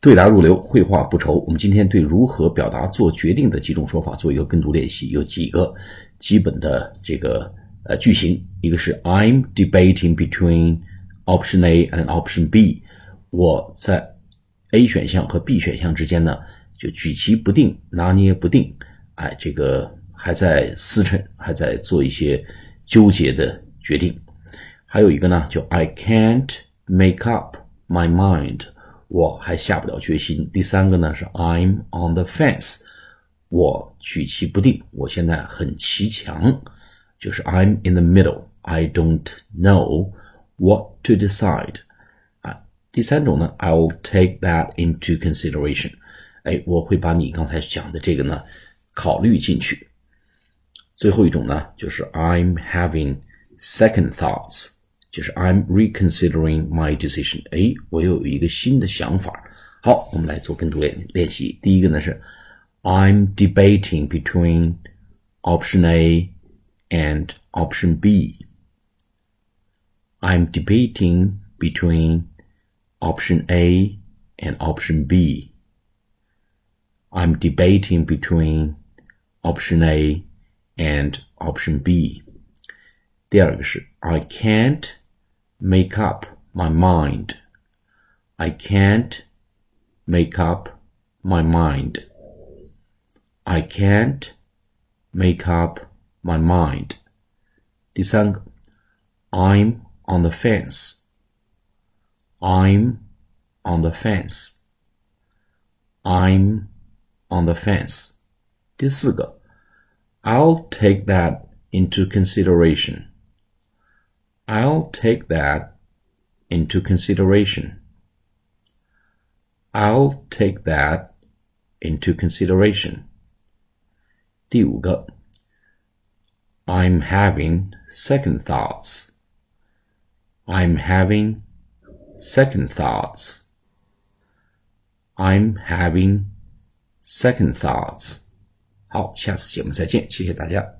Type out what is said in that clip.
对答如流，绘画不愁。我们今天对如何表达做决定的几种说法做一个跟读练习，有几个基本的这个呃句型。一个是 I'm debating between option A and option B，我在 A 选项和 B 选项之间呢就举棋不定，拿捏不定，哎，这个还在思忖，还在做一些纠结的决定。还有一个呢，就 I can't make up my mind。我还下不了决心。第三个呢是 I'm on the fence，我举棋不定，我现在很骑墙，就是 I'm in the middle，I don't know what to decide。啊，第三种呢，I'll take that into consideration，哎，我会把你刚才讲的这个呢考虑进去。最后一种呢，就是 I'm having second thoughts。就是 I'm reconsidering my decision。哎，我又有一个新的想法。好，我们来做跟读练练习。第一个呢是 I'm debating between option A and option B. I'm debating between option A and option B. I'm debating between option A and option B. 第二个是 I can't make up my mind. I can't make up my mind. I can't make up my mind. 第三个，I'm on the fence. I'm on the fence. I'm on the fence. 第四个，I'll take that into consideration. I'll take that into consideration. I'll take that into consideration. 第五个，I'm having second thoughts. I'm having second thoughts. I'm having second thoughts. 好，下次节目再见，谢谢大家。